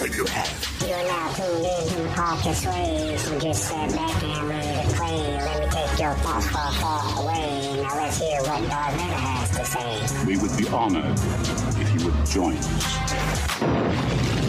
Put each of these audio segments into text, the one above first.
you have. You are now tuned in to so just sit back and ready to play. Let me take your thoughts far, far away. Now let's hear what Darth Vader has to say. We would be honored if you would join us.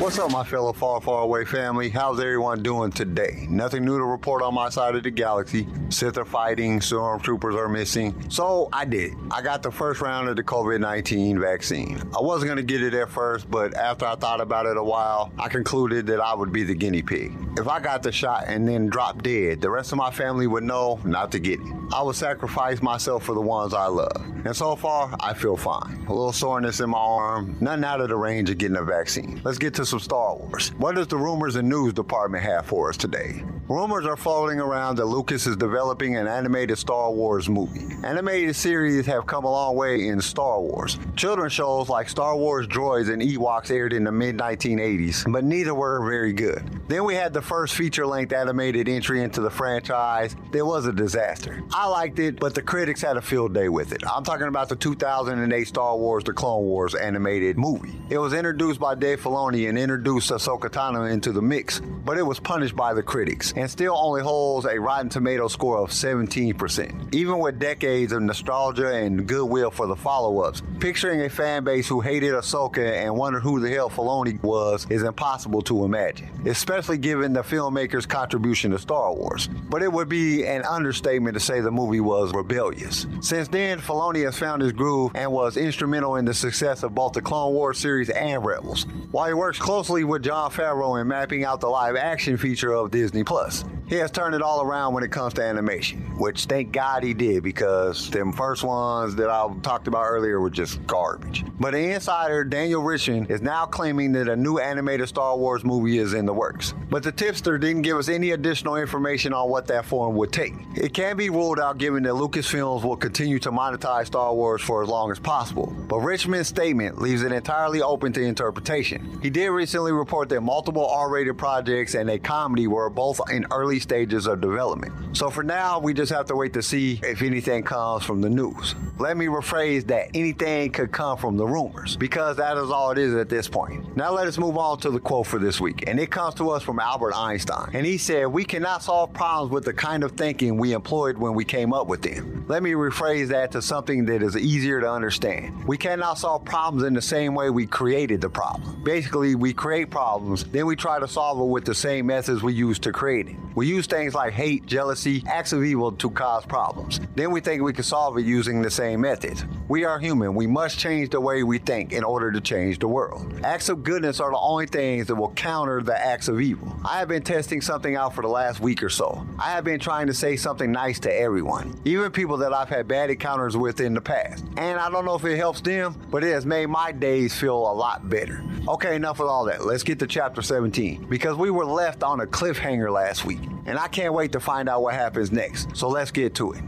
What's up, my fellow far, far away family? How's everyone doing today? Nothing new to report on my side of the galaxy. Sith are fighting, stormtroopers are missing. So I did. I got the first round of the COVID 19 vaccine. I wasn't going to get it at first, but after I thought about it a while, I concluded that I would be the guinea pig. If I got the shot and then dropped dead, the rest of my family would know not to get it. I would sacrifice myself for the ones I love. And so far, I feel fine. A little soreness in my arm, nothing out of the range of getting a vaccine. Let's get to some Star Wars. What does the rumors and news department have for us today? Rumors are floating around that Lucas is developing an animated Star Wars movie. Animated series have come a long way in Star Wars. Children's shows like Star Wars Droids and Ewoks aired in the mid 1980s, but neither were very good. Then we had the first feature length animated entry into the franchise. It was a disaster. I liked it, but the critics had a field day with it. I'm talking about the 2008 Star Wars The Clone Wars animated movie. It was introduced by Dave Filoni and introduced Ahsoka Tano into the mix, but it was punished by the critics and still only holds a Rotten Tomato score of 17%. Even with decades of nostalgia and goodwill for the follow-ups, picturing a fan base who hated Ahsoka and wondered who the hell Filoni was is impossible to imagine, especially given the filmmaker's contribution to Star Wars. But it would be an understatement to say the movie was rebellious. Since then, Filoni has found his groove and was instrumental in the success of both the Clone Wars series and Rebels. While he works closely with Jon Favreau in mapping out the live action feature of Disney Plus. He has turned it all around when it comes to animation, which thank God he did because them first ones that I talked about earlier were just garbage. But insider Daniel Richtman is now claiming that a new animated Star Wars movie is in the works. But the tipster didn't give us any additional information on what that form would take. It can be ruled out given that Lucasfilms will continue to monetize Star Wars for as long as possible. But Richtman's statement leaves it entirely open to interpretation. He did recently report that multiple R-rated projects and a comedy were both in early stages of development. So for now, we just have to wait to see if anything comes from the news. Let me rephrase that anything could come from the rumors because that is all it is at this point. Now let us move on to the quote for this week. And it comes to us from Albert Einstein. And he said, We cannot solve problems with the kind of thinking we employed when we came up with them. Let me rephrase that to something that is easier to understand. We cannot solve problems in the same way we created the problem. Basically, we create problems, then we try to solve it with the same methods we used to create it. We use things like hate, jealousy, acts of evil to cause problems. Then we think we can solve it using the same methods. We are human. We must change the way we think in order to change the world. Acts of goodness are the only things that will counter the acts of evil. I have been testing something out for the last week or so. I have been trying to say something nice to everyone, even people that I've had bad encounters with in the past. And I don't know if it helps them, but it has made my days feel a lot better. Okay, enough with all that. Let's get to chapter 17 because we were left on a cliffhanger last week, and I can't wait to find out what happens next. So let's get to it.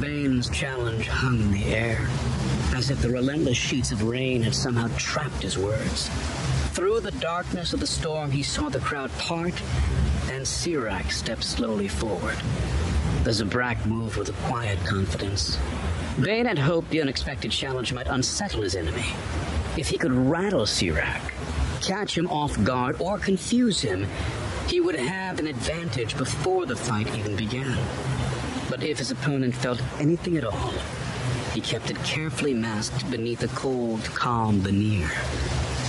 Bane's challenge hung in the air, as if the relentless sheets of rain had somehow trapped his words. Through the darkness of the storm, he saw the crowd part, and Sirak step slowly forward. The Zabrak moved with a quiet confidence. Bane had hoped the unexpected challenge might unsettle his enemy. If he could rattle Sirak, catch him off guard, or confuse him, he would have an advantage before the fight even began. But if his opponent felt anything at all, he kept it carefully masked beneath a cold, calm veneer.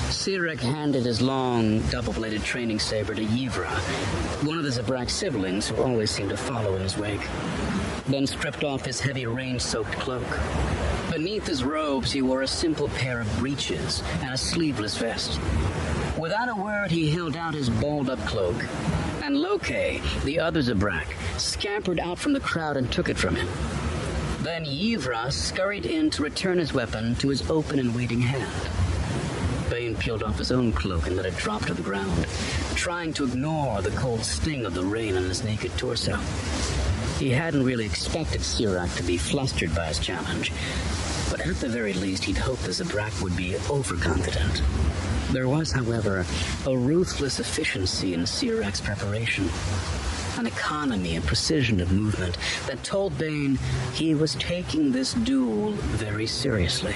Sirak handed his long, double-bladed training saber to Yivra, one of the Zabrak siblings who always seemed to follow in his wake. Then stripped off his heavy rain-soaked cloak. Beneath his robes, he wore a simple pair of breeches and a sleeveless vest. Without a word, he held out his balled-up cloak, and Loke, the other Zabrak, scampered out from the crowd and took it from him. Then Yivra scurried in to return his weapon to his open and waiting hand. Bane peeled off his own cloak and let it drop to the ground, trying to ignore the cold sting of the rain on his naked torso. He hadn't really expected Sirak to be flustered by his challenge, but at the very least he'd hoped the Zabrak would be overconfident. There was, however, a ruthless efficiency in Sirak's preparation, an economy and precision of movement that told Bane he was taking this duel very seriously.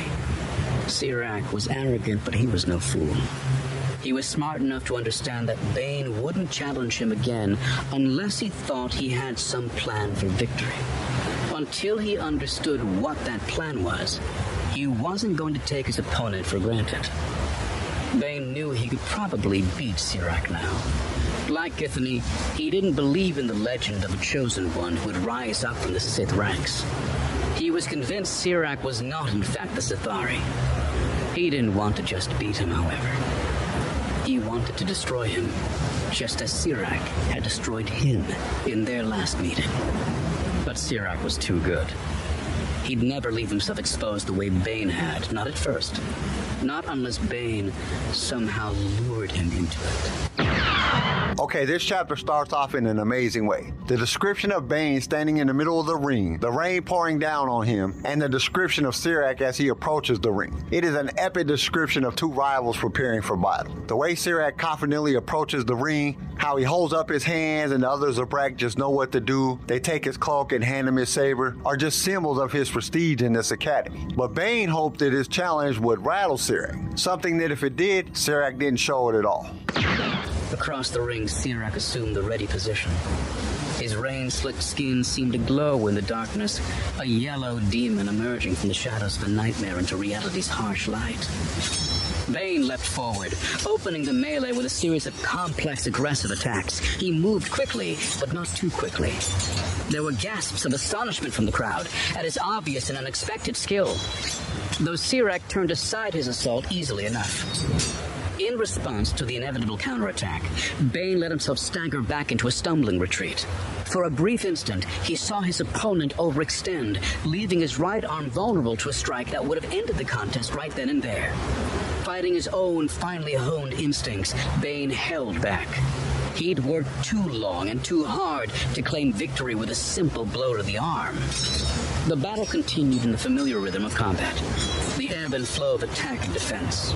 Sirak was arrogant, but he was no fool. He was smart enough to understand that Bane wouldn't challenge him again unless he thought he had some plan for victory. Until he understood what that plan was, he wasn't going to take his opponent for granted. Bane knew he could probably beat Sirak now. Like Githany, he didn't believe in the legend of a chosen one who would rise up from the Sith ranks. He was convinced Sirak was not, in fact, the Sithari. He didn't want to just beat him, however. He wanted to destroy him, just as Sirak had destroyed him in their last meeting. But Sirak was too good. He'd never leave himself exposed the way Bane had, not at first. Not unless Bane somehow lured him into it. Okay, this chapter starts off in an amazing way. The description of Bane standing in the middle of the ring, the rain pouring down on him, and the description of Sirak as he approaches the ring. It is an epic description of two rivals preparing for battle. The way Sirak confidently approaches the ring, how he holds up his hands and the other Zabrak just know what to do. They take his cloak and hand him his saber, are just symbols of his prestige in this academy. But Bane hoped that his challenge would rattle Sirak, something that if it did, Sirak didn't show it at all. Across the ring, Sirak assumed the ready position. His rain-slicked skin seemed to glow in the darkness, a yellow demon emerging from the shadows of a nightmare into reality's harsh light. Bane leapt forward, opening the melee with a series of complex, aggressive attacks. He moved quickly, but not too quickly. There were gasps of astonishment from the crowd at his obvious and unexpected skill, though Sirak turned aside his assault easily enough. In response to the inevitable counterattack, Bane let himself stagger back into a stumbling retreat. For a brief instant, he saw his opponent overextend, leaving his right arm vulnerable to a strike that would have ended the contest right then and there. Fighting his own finely honed instincts, Bane held back. He'd worked too long and too hard to claim victory with a simple blow to the arm. The battle continued in the familiar rhythm of combat, the ebb and flow of attack and defense.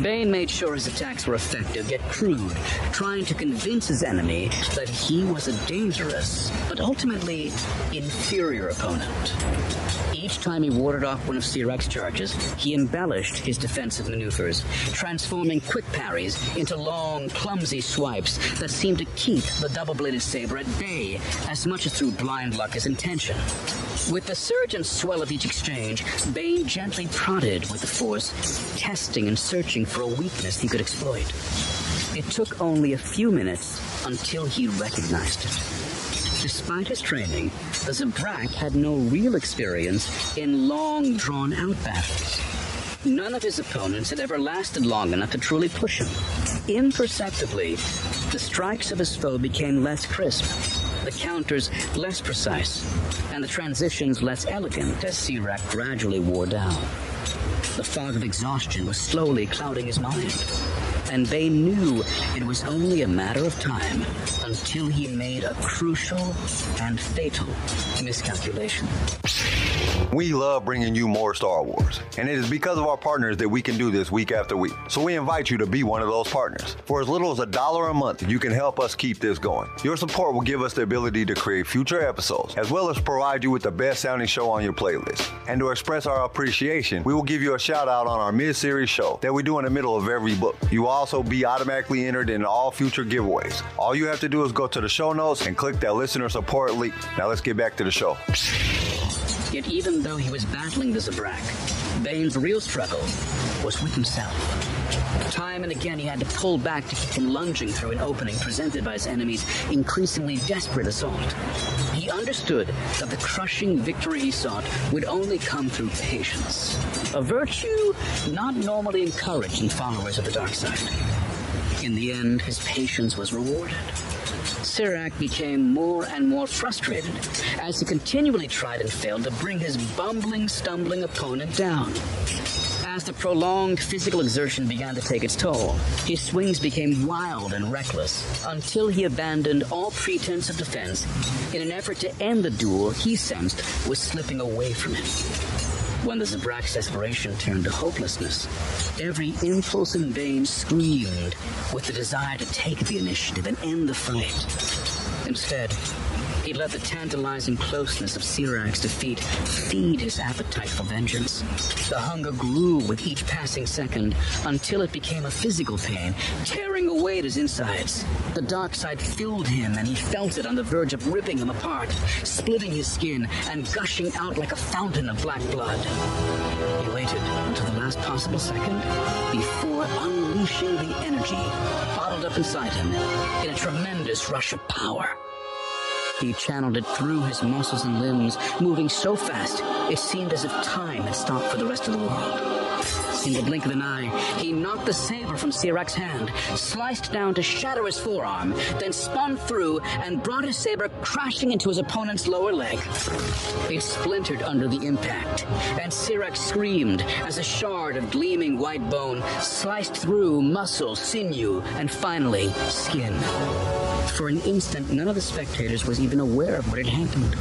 Bane made sure his attacks were effective yet crude, trying to convince his enemy that he was a dangerous, but ultimately inferior opponent. Each time he warded off one of Sirak's charges, he embellished his defensive maneuvers, transforming quick parries into long, clumsy swipes that seemed to keep the double-bladed saber at bay as much as through blind luck as intention. With the surge and swell of each exchange, Bane gently prodded with the force, testing and searching for a weakness he could exploit. It took only a few minutes until he recognized it. Despite his training, the Zabrak had no real experience in long, drawn-out battles. None of his opponents had ever lasted long enough to truly push him. Imperceptibly, the strikes of his foe became less crisp, the counters less precise, and the transitions less elegant as Sirak gradually wore down. The fog of exhaustion was slowly clouding his mind, and they knew it was only a matter of time until he made a crucial and fatal miscalculation. We love bringing you more Star Wars, and it is because of our partners that we can do this week after week. So we invite you to be one of those partners. For as little as a dollar a month, you can help us keep this going. Your support will give us the ability to create future episodes, as well as provide you with the best sounding show on your playlist. And to express our appreciation, we will give you a shout out on our mid series show that we do in the middle of every book. You will also be automatically entered in all future giveaways. All you have to do is go to the show notes and click that listener support link. Now let's get back to the show. Yet even though he was battling the Zabrak, Bane's real struggle was with himself. Time and again he had to pull back to keep from lunging through an opening presented by his enemy's increasingly desperate assault. He understood that the crushing victory he sought would only come through patience, a virtue not normally encouraged in followers of the dark side. In the end, his patience was rewarded. Sirak became more and more frustrated as he continually tried and failed to bring his bumbling, stumbling opponent down. As the prolonged physical exertion began to take its toll, his swings became wild and reckless until he abandoned all pretense of defense in an effort to end the duel he sensed was slipping away from him. When the Zabrak's desperation turned to hopelessness, every impulse in Bane screamed with the desire to take the initiative and end the fight. Instead, He let the tantalizing closeness of Sirak's defeat feed his appetite for vengeance. The hunger grew with each passing second until it became a physical pain, tearing away at his insides. The dark side filled him, and he felt it on the verge of ripping him apart, splitting his skin and gushing out like a fountain of black blood. He waited until the last possible second before unleashing the energy bottled up inside him in a tremendous rush of power. He channeled it through his muscles and limbs, moving so fast it seemed as if time had stopped for the rest of the world. In the blink of an eye, he knocked the saber from Sirak's hand, sliced down to shatter his forearm, then spun through and brought his saber crashing into his opponent's lower leg. It splintered under the impact, and Sirak screamed as a shard of gleaming white bone sliced through muscle, sinew, and finally skin. For an instant, none of the spectators was even aware of what had happened.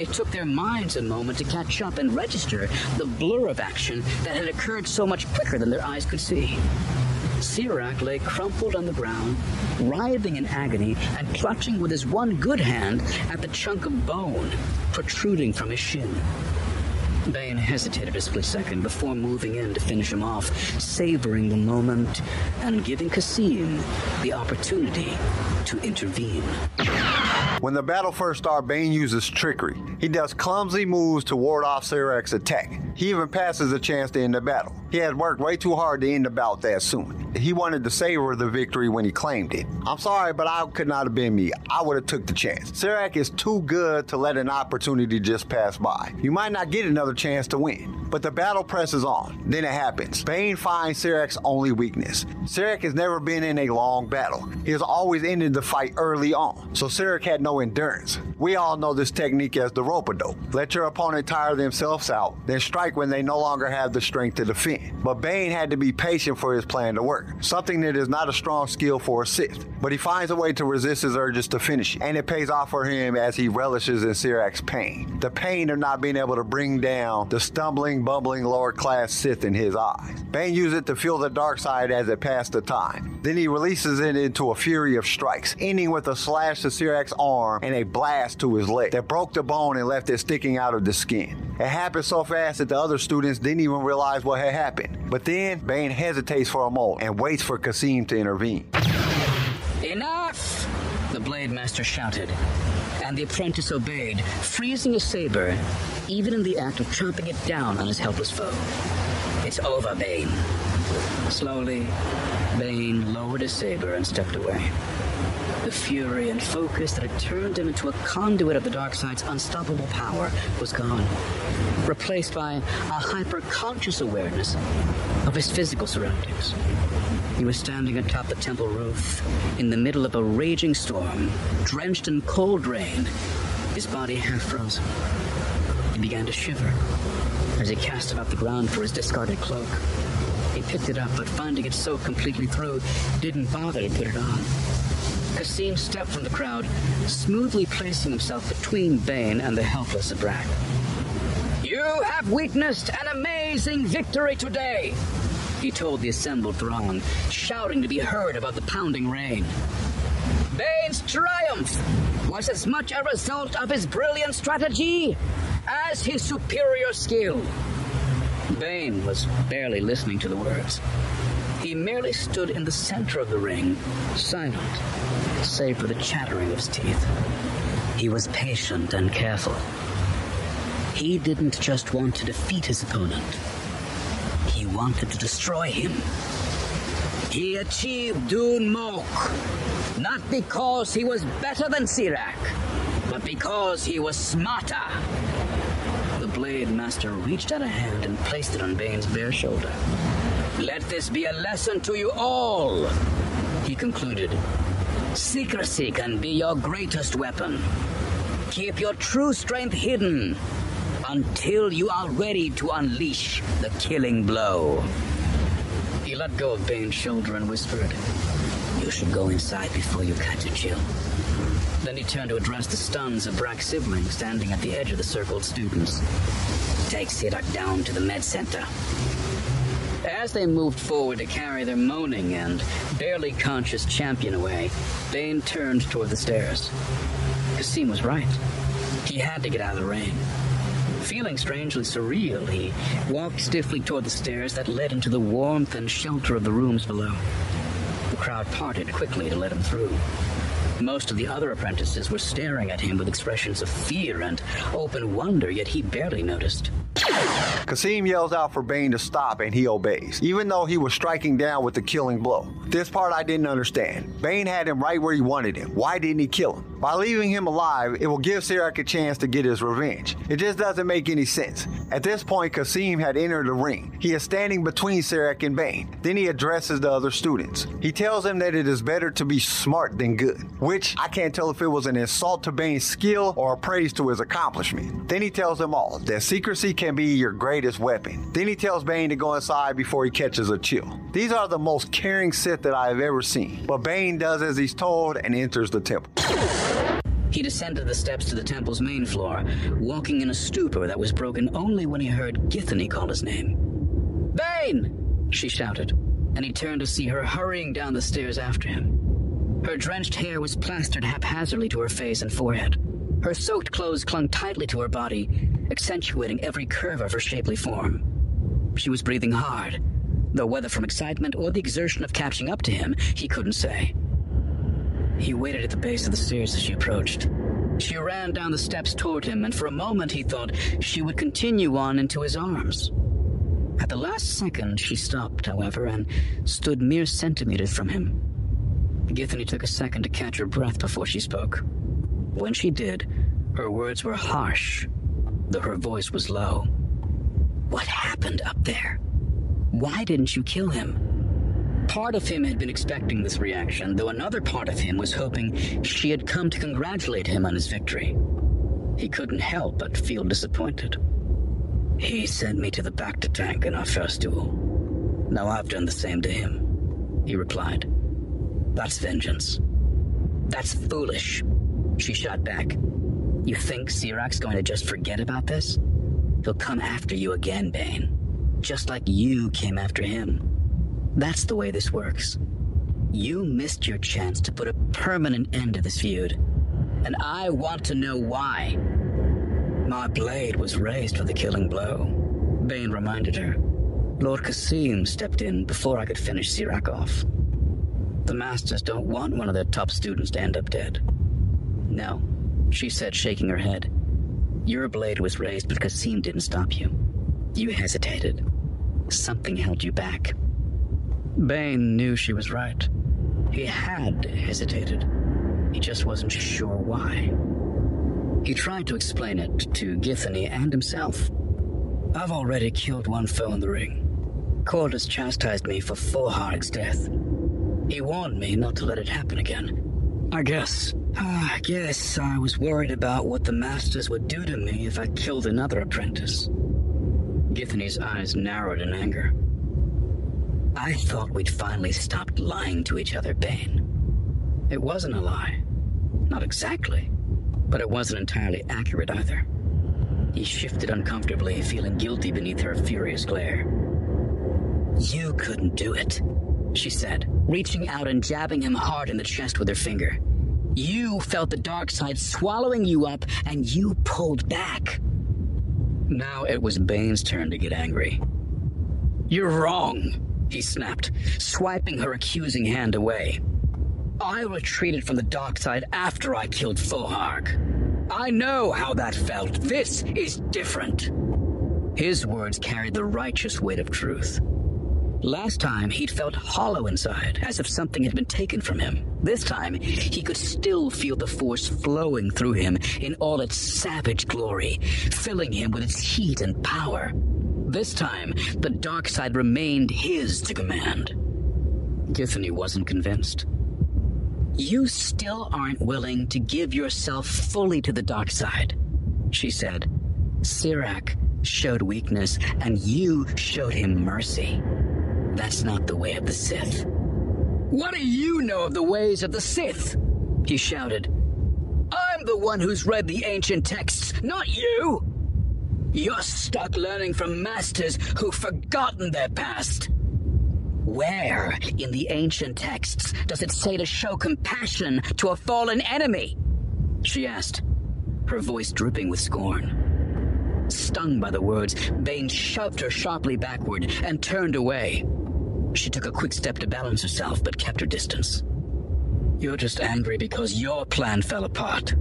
It took their minds a moment to catch up and register the blur of action that had occurred so much quicker than their eyes could see. Sirak lay crumpled on the ground, writhing in agony and clutching with his one good hand at the chunk of bone protruding from his shin. Bane hesitated a split second before moving in to finish him off, savoring the moment and giving Kasim the opportunity to intervene. When the battle first starts, Bane uses trickery. He does clumsy moves to ward off Sirak's attack. He even passes a chance to end the battle. He had worked way too hard to end the bout that soon. He wanted to savor the victory when he claimed it. I'm sorry, but I could not have been me. I would have took the chance. Sirak is too good to let an opportunity just pass by. You might not get another chance to win. But the battle presses on. Then it happens. Bane finds Sirak's only weakness. Sirak has never been in a long battle. He has always ended the fight early on, so Sirak had no endurance. We all know this technique as the rope-a-dope. Let your opponent tire themselves out, then strike when they no longer have the strength to defend. But Bane had to be patient for his plan to work, something that is not a strong skill for a Sith. But he finds a way to resist his urges to finish it, and it pays off for him as he relishes in Sirak's pain. The pain of not being able to bring down the stumbling, bumbling lower class Sith in his eyes. Bane uses it to fuel the dark side as it passed the time. Then he releases it into a fury of strikes, ending with a slash to Sirak's arm and a blast to his leg that broke the bone and left it sticking out of the skin. It happened so fast that the other students didn't even realize what had happened. But then Bane hesitates for a moment and waits for Kasim to intervene. Enough! The Blade Master shouted, and the apprentice obeyed, freezing his saber, even in the act of chopping it down on his helpless foe. It's over, Bane. Slowly, Bane lowered his saber and stepped away. The fury and focus that had turned him into a conduit of the dark side's unstoppable power was gone, replaced by a hyper-conscious awareness of his physical surroundings. He was standing atop the temple roof in the middle of a raging storm, drenched in cold rain, his body half frozen. He began to shiver as he cast about the ground for his discarded cloak. He picked it up, but finding it so completely through, didn't bother to put it on. Kasim stepped from the crowd, smoothly placing himself between Bane and the helpless Zabrak. You have witnessed an amazing victory today, he told the assembled throng, shouting to be heard above the pounding rain. Bane's triumph was as much a result of his brilliant strategy as his superior skill. Bane was barely listening to the words. He merely stood in the center of the ring, silent, save for the chattering of his teeth. He was patient and careful. He didn't just want to defeat his opponent He wanted to destroy him. He achieved Dun Möch, not because he was better than Sirak, but because he was smarter. The Blade Master reached out a hand and placed it on Bane's bare shoulder. Let this be a lesson to you all, he concluded. Secrecy can be your greatest weapon. Keep your true strength hidden until you are ready to unleash the killing blow. He let go of Bane's shoulder and whispered, You should go inside before you catch a chill. Then he turned to address the stuns of Brack's siblings standing at the edge of the circled students. Take Sirak down to the med center. As they moved forward to carry their moaning and barely conscious champion away, Bane turned toward the stairs. Cassim was right. He had to get out of the rain. Feeling strangely surreal, he walked stiffly toward the stairs that led into the warmth and shelter of the rooms below. The crowd parted quickly to let him through. Most of the other apprentices were staring at him with expressions of fear and open wonder, yet he barely noticed. Kasim yells out for Bane to stop and he obeys, even though he was striking down with the killing blow. This part I didn't understand. Bane had him right where he wanted him. Why didn't he kill him? By leaving him alive, it will give Sirak a chance to get his revenge. It just doesn't make any sense. At this point, Kasim had entered the ring. He is standing between Sirak and Bane. Then he addresses the other students. He tells them that it is better to be smart than good, which I can't tell if it was an insult to Bane's skill or a praise to his accomplishment. Then he tells them all that secrecy can be your greatest weapon. Then he tells Bane to go inside before he catches a chill. These are the most caring Sith that I have ever seen. But Bane does as he's told and enters the temple. He descended the steps to the temple's main floor, walking in a stupor that was broken only when he heard Githany call his name. Bane! she shouted, and he turned to see her hurrying down the stairs after him. Her drenched hair was plastered haphazardly to her face and forehead. Her soaked clothes clung tightly to her body, accentuating every curve of her shapely form. She was breathing hard, though whether from excitement or the exertion of catching up to him, he couldn't say. He waited at the base of the stairs as she approached. She ran down the steps toward him, and for a moment he thought she would continue on into his arms. At the last second, she stopped, however, and stood mere centimeters from him. Githany took a second to catch her breath before she spoke. When she did, her words were harsh, though her voice was low. What happened up there? Why didn't you kill him? Part of him had been expecting this reaction, though another part of him was hoping she had come to congratulate him on his victory. He couldn't help but feel disappointed. He sent me to the Bacta tank in our first duel. Now I've done the same to him, he replied. That's vengeance. That's foolish, she shot back. You think Sirak's going to just forget about this? He'll come after you again, Bane. Just like you came after him. That's the way this works. You missed your chance to put a permanent end to this feud. And I want to know why. My blade was raised for the killing blow, Bane reminded her. Lord Kasim stepped in before I could finish Sirak off. The Masters don't want one of their top students to end up dead. No, she said, shaking her head. Your blade was raised, but Kasim didn't stop you. You hesitated. Something held you back. Bane knew she was right. He had hesitated. He just wasn't sure why. He tried to explain it to Githany and himself. I've already killed one foe in the ring. Qordis chastised me for Fohargh's death. He warned me not to let it happen again. I guess. Ah, I guess I was worried about what the Masters would do to me if I killed another apprentice. Githany's eyes narrowed in anger. I thought we'd finally stopped lying to each other, Bane. It wasn't a lie. Not exactly. But it wasn't entirely accurate either. He shifted uncomfortably, feeling guilty beneath her furious glare. You couldn't do it, she said, reaching out and jabbing him hard in the chest with her finger. You felt the dark side swallowing you up, and you pulled back. Now it was Bane's turn to get angry. You're wrong, he snapped, swiping her accusing hand away. I retreated from the dark side after I killed Fohargh. I know how that felt. This is different. His words carried the righteous weight of truth. Last time, he'd felt hollow inside, as if something had been taken from him. This time, he could still feel the force flowing through him in all its savage glory, filling him with its heat and power. This time, the dark side remained his to command. Githany wasn't convinced. You still aren't willing to give yourself fully to the dark side, she said. Sirak showed weakness, and you showed him mercy. That's not the way of the Sith. What do you know of the ways of the Sith? He shouted. I'm the one who's read the ancient texts, not you! You're stuck learning from masters who've forgotten their past. Where in the ancient texts does it say to show compassion to a fallen enemy? She asked, her voice dripping with scorn. Stung by the words, Bane shoved her sharply backward and turned away. She took a quick step to balance herself, but kept her distance. You're just angry because your plan fell apart,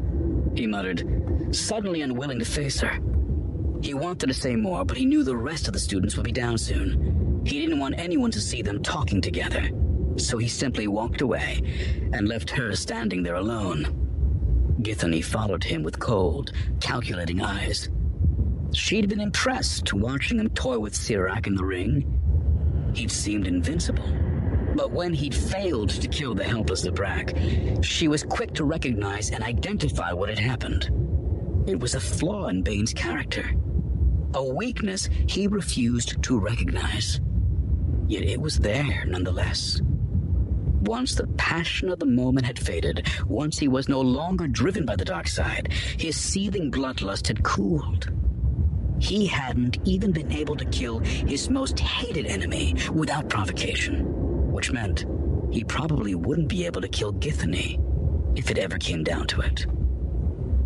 he muttered, suddenly unwilling to face her. He wanted to say more, but he knew the rest of the students would be down soon. He didn't want anyone to see them talking together, so he simply walked away and left her standing there alone. Githany followed him with cold, calculating eyes. She'd been impressed watching him toy with Sirak in the ring. He'd seemed invincible. But when he'd failed to kill the helpless Zabrak, she was quick to recognize and identify what had happened. It was a flaw in Bane's character, a weakness he refused to recognize. Yet it was there nonetheless. Once the passion of the moment had faded, once he was no longer driven by the dark side, his seething bloodlust had cooled. He hadn't even been able to kill his most hated enemy without provocation, which meant he probably wouldn't be able to kill Githany if it ever came down to it.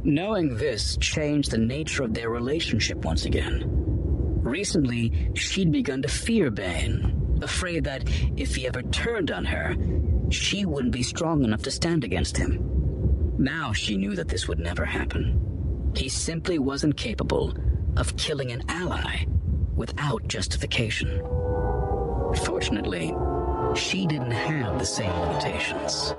Knowing this changed the nature of their relationship once again. Recently, she'd begun to fear Bane, afraid that if he ever turned on her, she wouldn't be strong enough to stand against him. Now she knew that this would never happen. He simply wasn't capable of killing an ally without justification. Fortunately, she didn't have the same limitations.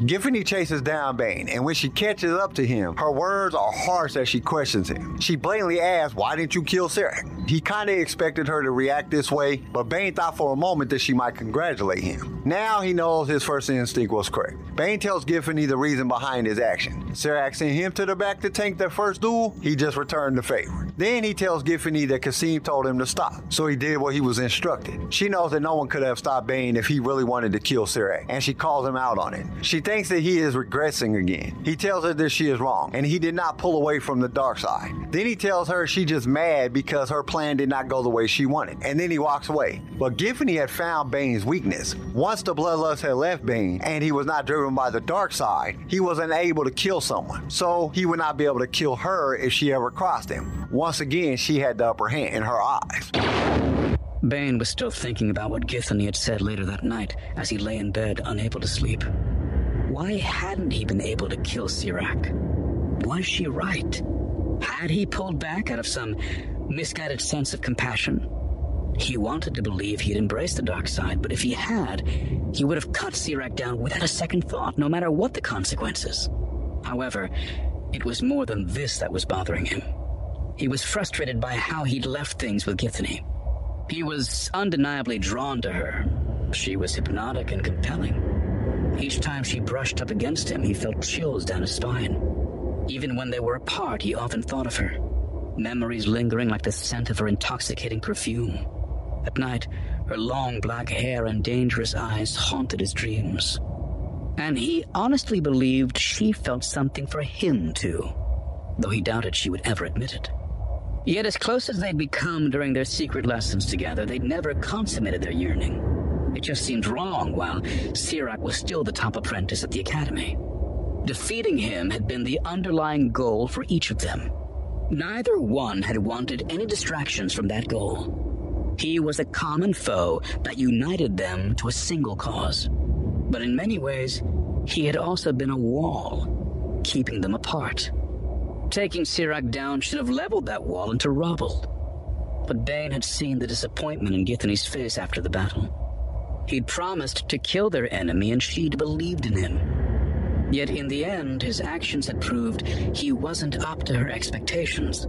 Githany chases down Bane, and when she catches up to him, her words are harsh as she questions him. She blatantly asks, Why didn't you kill Sirak? He kinda expected her to react this way, but Bane thought for a moment that she might congratulate him. Now he knows his first instinct was correct. Bane tells Githany the reason behind his action. Sirak sent him to the Bacta tank their first duel, he just returned the favor. Then he tells Githany that Kasim told him to stop, so he did what he was instructed. She knows that no one could have stopped Bane if he really wanted to kill Sirak, and she calls him out on it. She thinks that he is regressing again. He tells her that she is wrong, and he did not pull away from the dark side. Then he tells her she just mad because her plan did not go the way she wanted, and then he walks away. But Githany had found Bane's weakness. Once the bloodlust had left Bane, and he was not driven by the dark side, he was unable to kill someone. So he would not be able to kill her if she ever crossed him. Once again, she had the upper hand in her eyes. Bane was still thinking about what Githany had said later that night as he lay in bed, unable to sleep. Why hadn't he been able to kill Sirak? Was she right? Had he pulled back out of some misguided sense of compassion? He wanted to believe he'd embraced the dark side, but if he had, he would have cut Sirak down without a second thought, no matter what the consequences. However, it was more than this that was bothering him. He was frustrated by how he'd left things with Githany. He was undeniably drawn to her. She was hypnotic and compelling. Each time she brushed up against him, he felt chills down his spine. Even when they were apart, he often thought of her, memories lingering like the scent of her intoxicating perfume. At night, her long black hair and dangerous eyes haunted his dreams. And he honestly believed she felt something for him, too, though he doubted she would ever admit it. Yet, as close as they'd become during their secret lessons together, they'd never consummated their yearning. It just seemed wrong while Sirak was still the top apprentice at the academy. Defeating him had been the underlying goal for each of them. Neither one had wanted any distractions from that goal. He was a common foe that united them to a single cause. But in many ways, he had also been a wall, keeping them apart. Taking Sirak down should have leveled that wall into rubble. But Bane had seen the disappointment in Githany's face after the battle. He'd promised to kill their enemy, and she'd believed in him. Yet in the end, his actions had proved he wasn't up to her expectations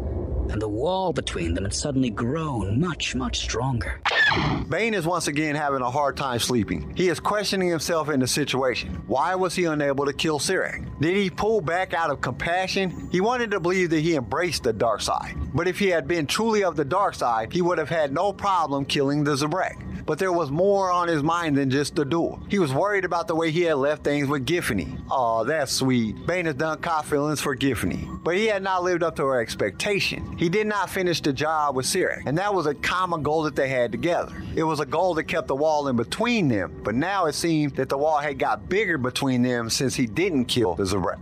and the wall between them had suddenly grown much, much stronger. Bane is once again having a hard time sleeping. He is questioning himself in the situation. Why was he unable to kill Sirak? Did he pull back out of compassion? He wanted to believe that he embraced the dark side. But if he had been truly of the dark side, he would have had no problem killing the Zabrak but there was more on his mind than just the duel. He was worried about the way he had left things with Githany. Oh, that's sweet. Bane has done cop feelings for Githany, but he had not lived up to her expectation. He did not finish the job with Sirak, and that was a common goal that they had together. It was a goal that kept the wall in between them, but now it seemed that the wall had got bigger between them since he didn't kill the Zabrak.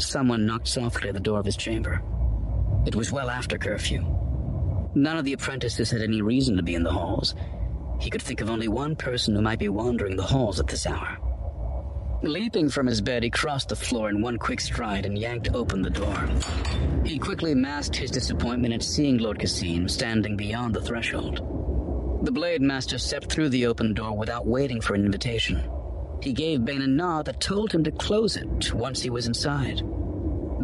someone knocked softly at the door of his chamber. It was well after curfew. None of the apprentices had any reason to be in the halls. He could think of only one person who might be wandering the halls at this hour. Leaping from his bed, he crossed the floor in one quick stride and yanked open the door. He quickly masked his disappointment at seeing Lord Cassim standing beyond the threshold. The Blade Master stepped through the open door without waiting for an invitation. He gave Bane a nod that told him to close it once he was inside.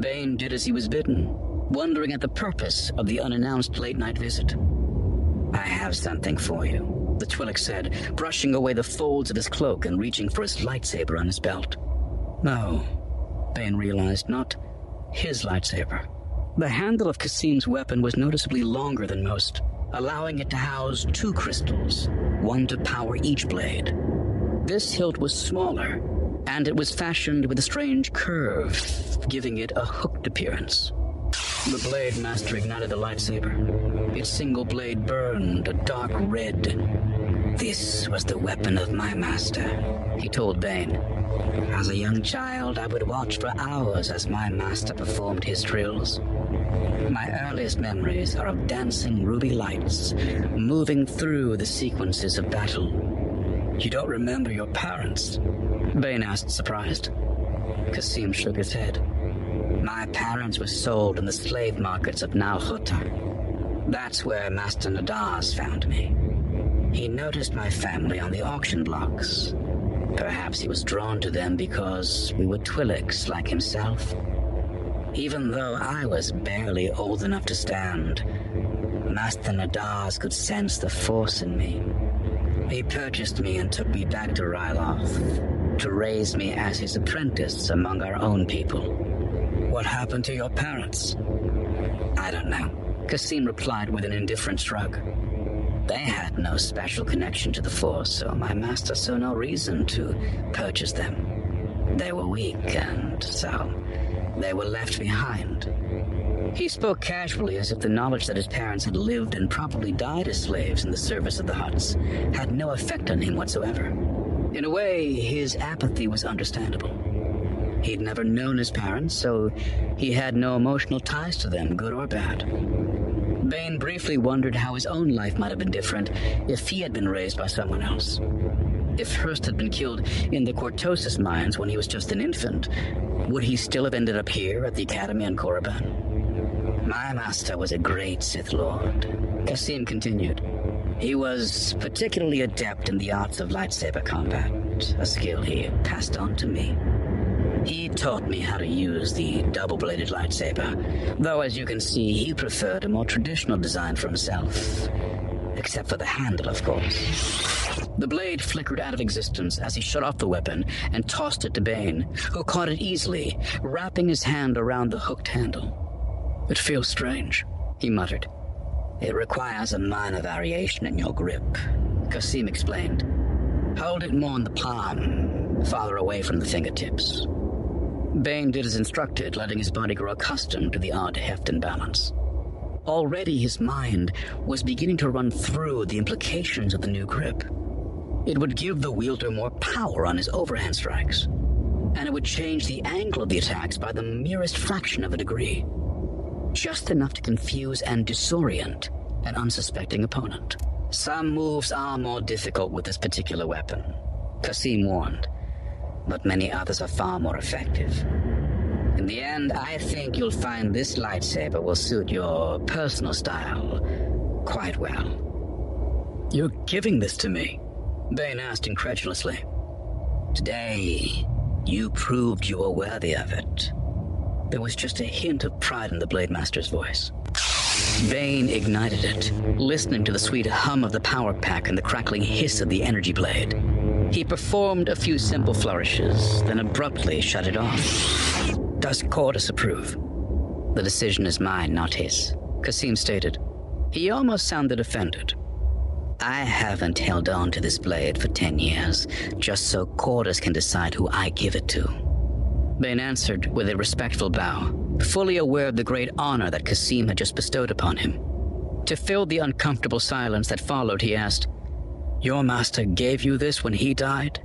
Bane did as he was bidden, wondering at the purpose of the unannounced late night visit. I have something for you the Twi'lek said, brushing away the folds of his cloak and reaching for his lightsaber on his belt. No, Bane realized, not his lightsaber. The handle of Cassim's weapon was noticeably longer than most, allowing it to house two crystals, one to power each blade. This hilt was smaller, and it was fashioned with a strange curve, giving it a hooked appearance. The blade master ignited the lightsaber. Its single blade burned a dark red. This was the weapon of my master, he told Bane. As a young child, I would watch for hours as my master performed his drills. My earliest memories are of dancing ruby lights moving through the sequences of battle. You don't remember your parents? Bane asked, surprised. Cassim shook his head. My parents were sold in the slave markets of Nal Hutta. That's where Master Nadaz found me. He noticed my family on the auction blocks. Perhaps he was drawn to them because we were Twi'leks like himself. Even though I was barely old enough to stand, Master Nadaz could sense the force in me. He purchased me and took me back to Ryloth to raise me as his apprentice among our own people. What happened to your parents? I don't know. Cassim replied with an indifferent shrug. They had no special connection to the Force, so my master saw no reason to purchase them. They were weak, and so they were left behind. He spoke casually as if the knowledge that his parents had lived and probably died as slaves in the service of the Hutts had no effect on him whatsoever. In a way, his apathy was understandable. He'd never known his parents, so he had no emotional ties to them, good or bad. Bane briefly wondered how his own life might have been different if he had been raised by someone else. If Hurst had been killed in the Cortosis mines when he was just an infant, would he still have ended up here at the Academy on Korriban? My master was a great Sith Lord, Cassim continued. He was particularly adept in the arts of lightsaber combat, a skill he passed on to me. He taught me how to use the double-bladed lightsaber, though as you can see, he preferred a more traditional design for himself. Except for the handle, of course. The blade flickered out of existence as he shut off the weapon and tossed it to Bane, who caught it easily, wrapping his hand around the hooked handle. It feels strange, he muttered. It requires a minor variation in your grip, Cassim explained. Hold it more in the palm, farther away from the fingertips. Bane did as instructed, letting his body grow accustomed to the odd heft and balance. Already his mind was beginning to run through the implications of the new grip. It would give the wielder more power on his overhand strikes, and it would change the angle of the attacks by the merest fraction of a degree. Just enough to confuse and disorient an unsuspecting opponent. Some moves are more difficult with this particular weapon, Cassim warned but many others are far more effective. In the end, I think you'll find this lightsaber will suit your personal style quite well. You're giving this to me? Bane asked incredulously. Today, you proved you were worthy of it. There was just a hint of pride in the Blade Master's voice. Bane ignited it, listening to the sweet hum of the power pack and the crackling hiss of the energy blade. He performed a few simple flourishes, then abruptly shut it off. Does Qordis approve? The decision is mine, not his, Cassim stated. He almost sounded offended. I haven't held on to this blade for ten years, just so Qordis can decide who I give it to. Bane answered with a respectful bow, fully aware of the great honor that Cassim had just bestowed upon him. To fill the uncomfortable silence that followed, he asked, your master gave you this when he died?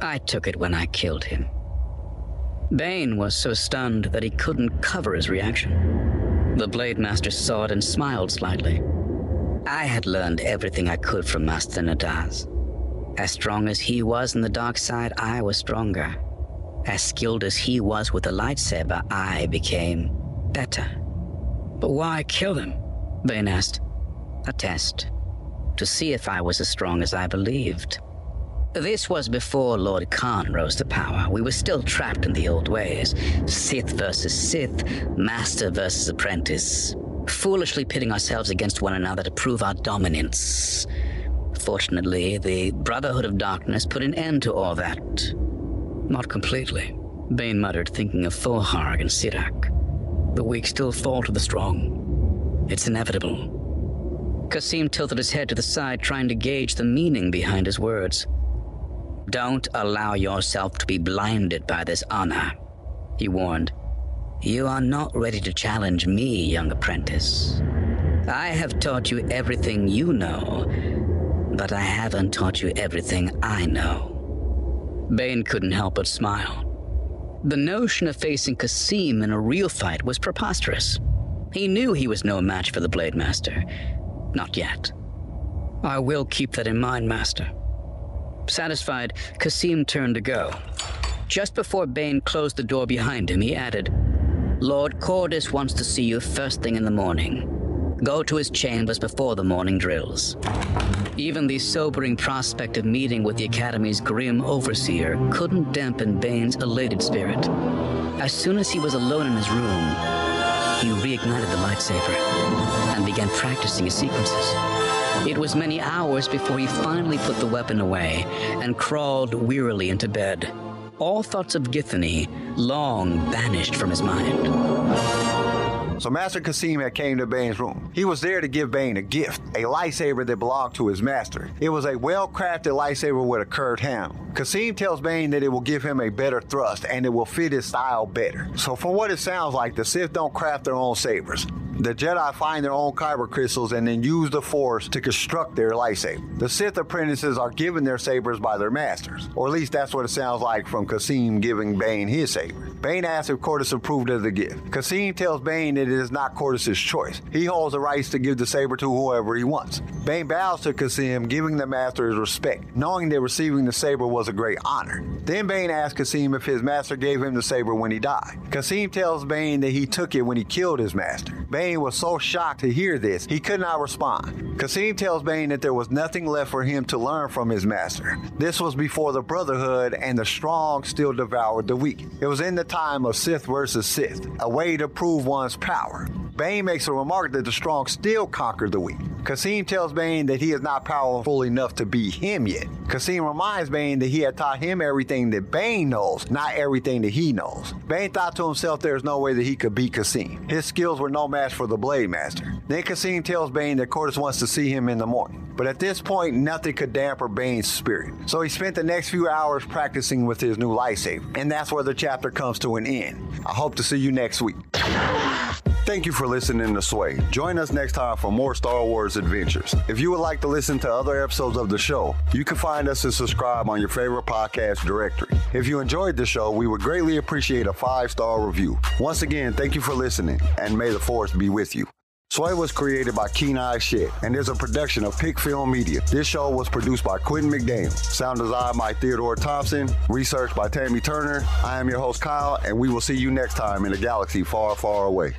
I took it when I killed him. Bane was so stunned that he couldn't cover his reaction. The Blade Master saw it and smiled slightly. I had learned everything I could from Master Nadaz. As strong as he was in the dark side, I was stronger. As skilled as he was with the lightsaber, I became better. But why kill him? Bane asked. A test. To see if I was as strong as I believed. This was before Lord Kaan rose to power. We were still trapped in the old ways Sith versus Sith, Master versus Apprentice, foolishly pitting ourselves against one another to prove our dominance. Fortunately, the Brotherhood of Darkness put an end to all that. Not completely, Bane muttered, thinking of Fohargh and Sirak. The weak still fall to the strong. It's inevitable. Kasim tilted his head to the side, trying to gauge the meaning behind his words. Don't allow yourself to be blinded by this honor, he warned. You are not ready to challenge me, young apprentice. I have taught you everything you know, but I haven't taught you everything I know. Bane couldn't help but smile. The notion of facing Kasim in a real fight was preposterous. He knew he was no match for the Blade Master. Not yet. I will keep that in mind, Master. Satisfied, Kasim turned to go. Just before Bane closed the door behind him, he added, Lord Qordis wants to see you first thing in the morning. Go to his chambers before the morning drills. Even the sobering prospect of meeting with the Academy's grim overseer couldn't dampen Bane's elated spirit. As soon as he was alone in his room, he reignited the lightsaber and began practicing his sequences. It was many hours before he finally put the weapon away and crawled wearily into bed. All thoughts of Githany long banished from his mind. So Master Kasim had came to Bane's room. He was there to give Bane a gift, a lightsaber that belonged to his master. It was a well-crafted lightsaber with a curved handle. Kasim tells Bane that it will give him a better thrust and it will fit his style better. So from what it sounds like, the Sith don't craft their own sabers. The Jedi find their own kyber crystals and then use the Force to construct their lightsaber. The Sith apprentices are given their sabers by their masters, or at least that's what it sounds like from Kasim giving Bane his saber. Bane asks if Qordis approved of the gift. Kasim tells Bane that it is not Qordis's choice. He holds the rights to give the saber to whoever he wants. Bane bows to Kasim, giving the master his respect, knowing that receiving the saber was a great honor. Then Bane asks Kasim if his master gave him the saber when he died. Kasim tells Bane that he took it when he killed his master. Bane was so shocked to hear this, he could not respond. Kasim tells Bane that there was nothing left for him to learn from his master. This was before the Brotherhood and the strong still devoured the weak. It was in the time of Sith versus Sith, a way to prove one's power. Bane makes a remark that the strong still conquer the weak. Kasim tells Bane that he is not powerful enough to be him yet. Kasim reminds Bane that he had taught him everything that Bane knows, not everything that he knows. Bane thought to himself there's no way that he could beat Kasim. His skills were no match for the Blade Master. Then Kasim tells Bane that Qordis wants to see him in the morning. But at this point, nothing could dampen Bane's spirit. So he spent the next few hours practicing with his new lightsaber. And that's where the chapter comes to an end. I hope to see you next week. Thank you for listening to Sway. Join us next time for more Star Wars adventures. If you would like to listen to other episodes of the show, you can find us and subscribe on your favorite podcast directory. If you enjoyed the show, we would greatly appreciate a five star review. Once again, thank you for listening, and may the Force be with you. Sway was created by Keen Eye Shit and is a production of Pick Film Media. This show was produced by Quentin McDaniel. Sound design by Theodore Thompson. Research by Tammy Turner. I am your host, Kyle, and we will see you next time in a galaxy far, far away.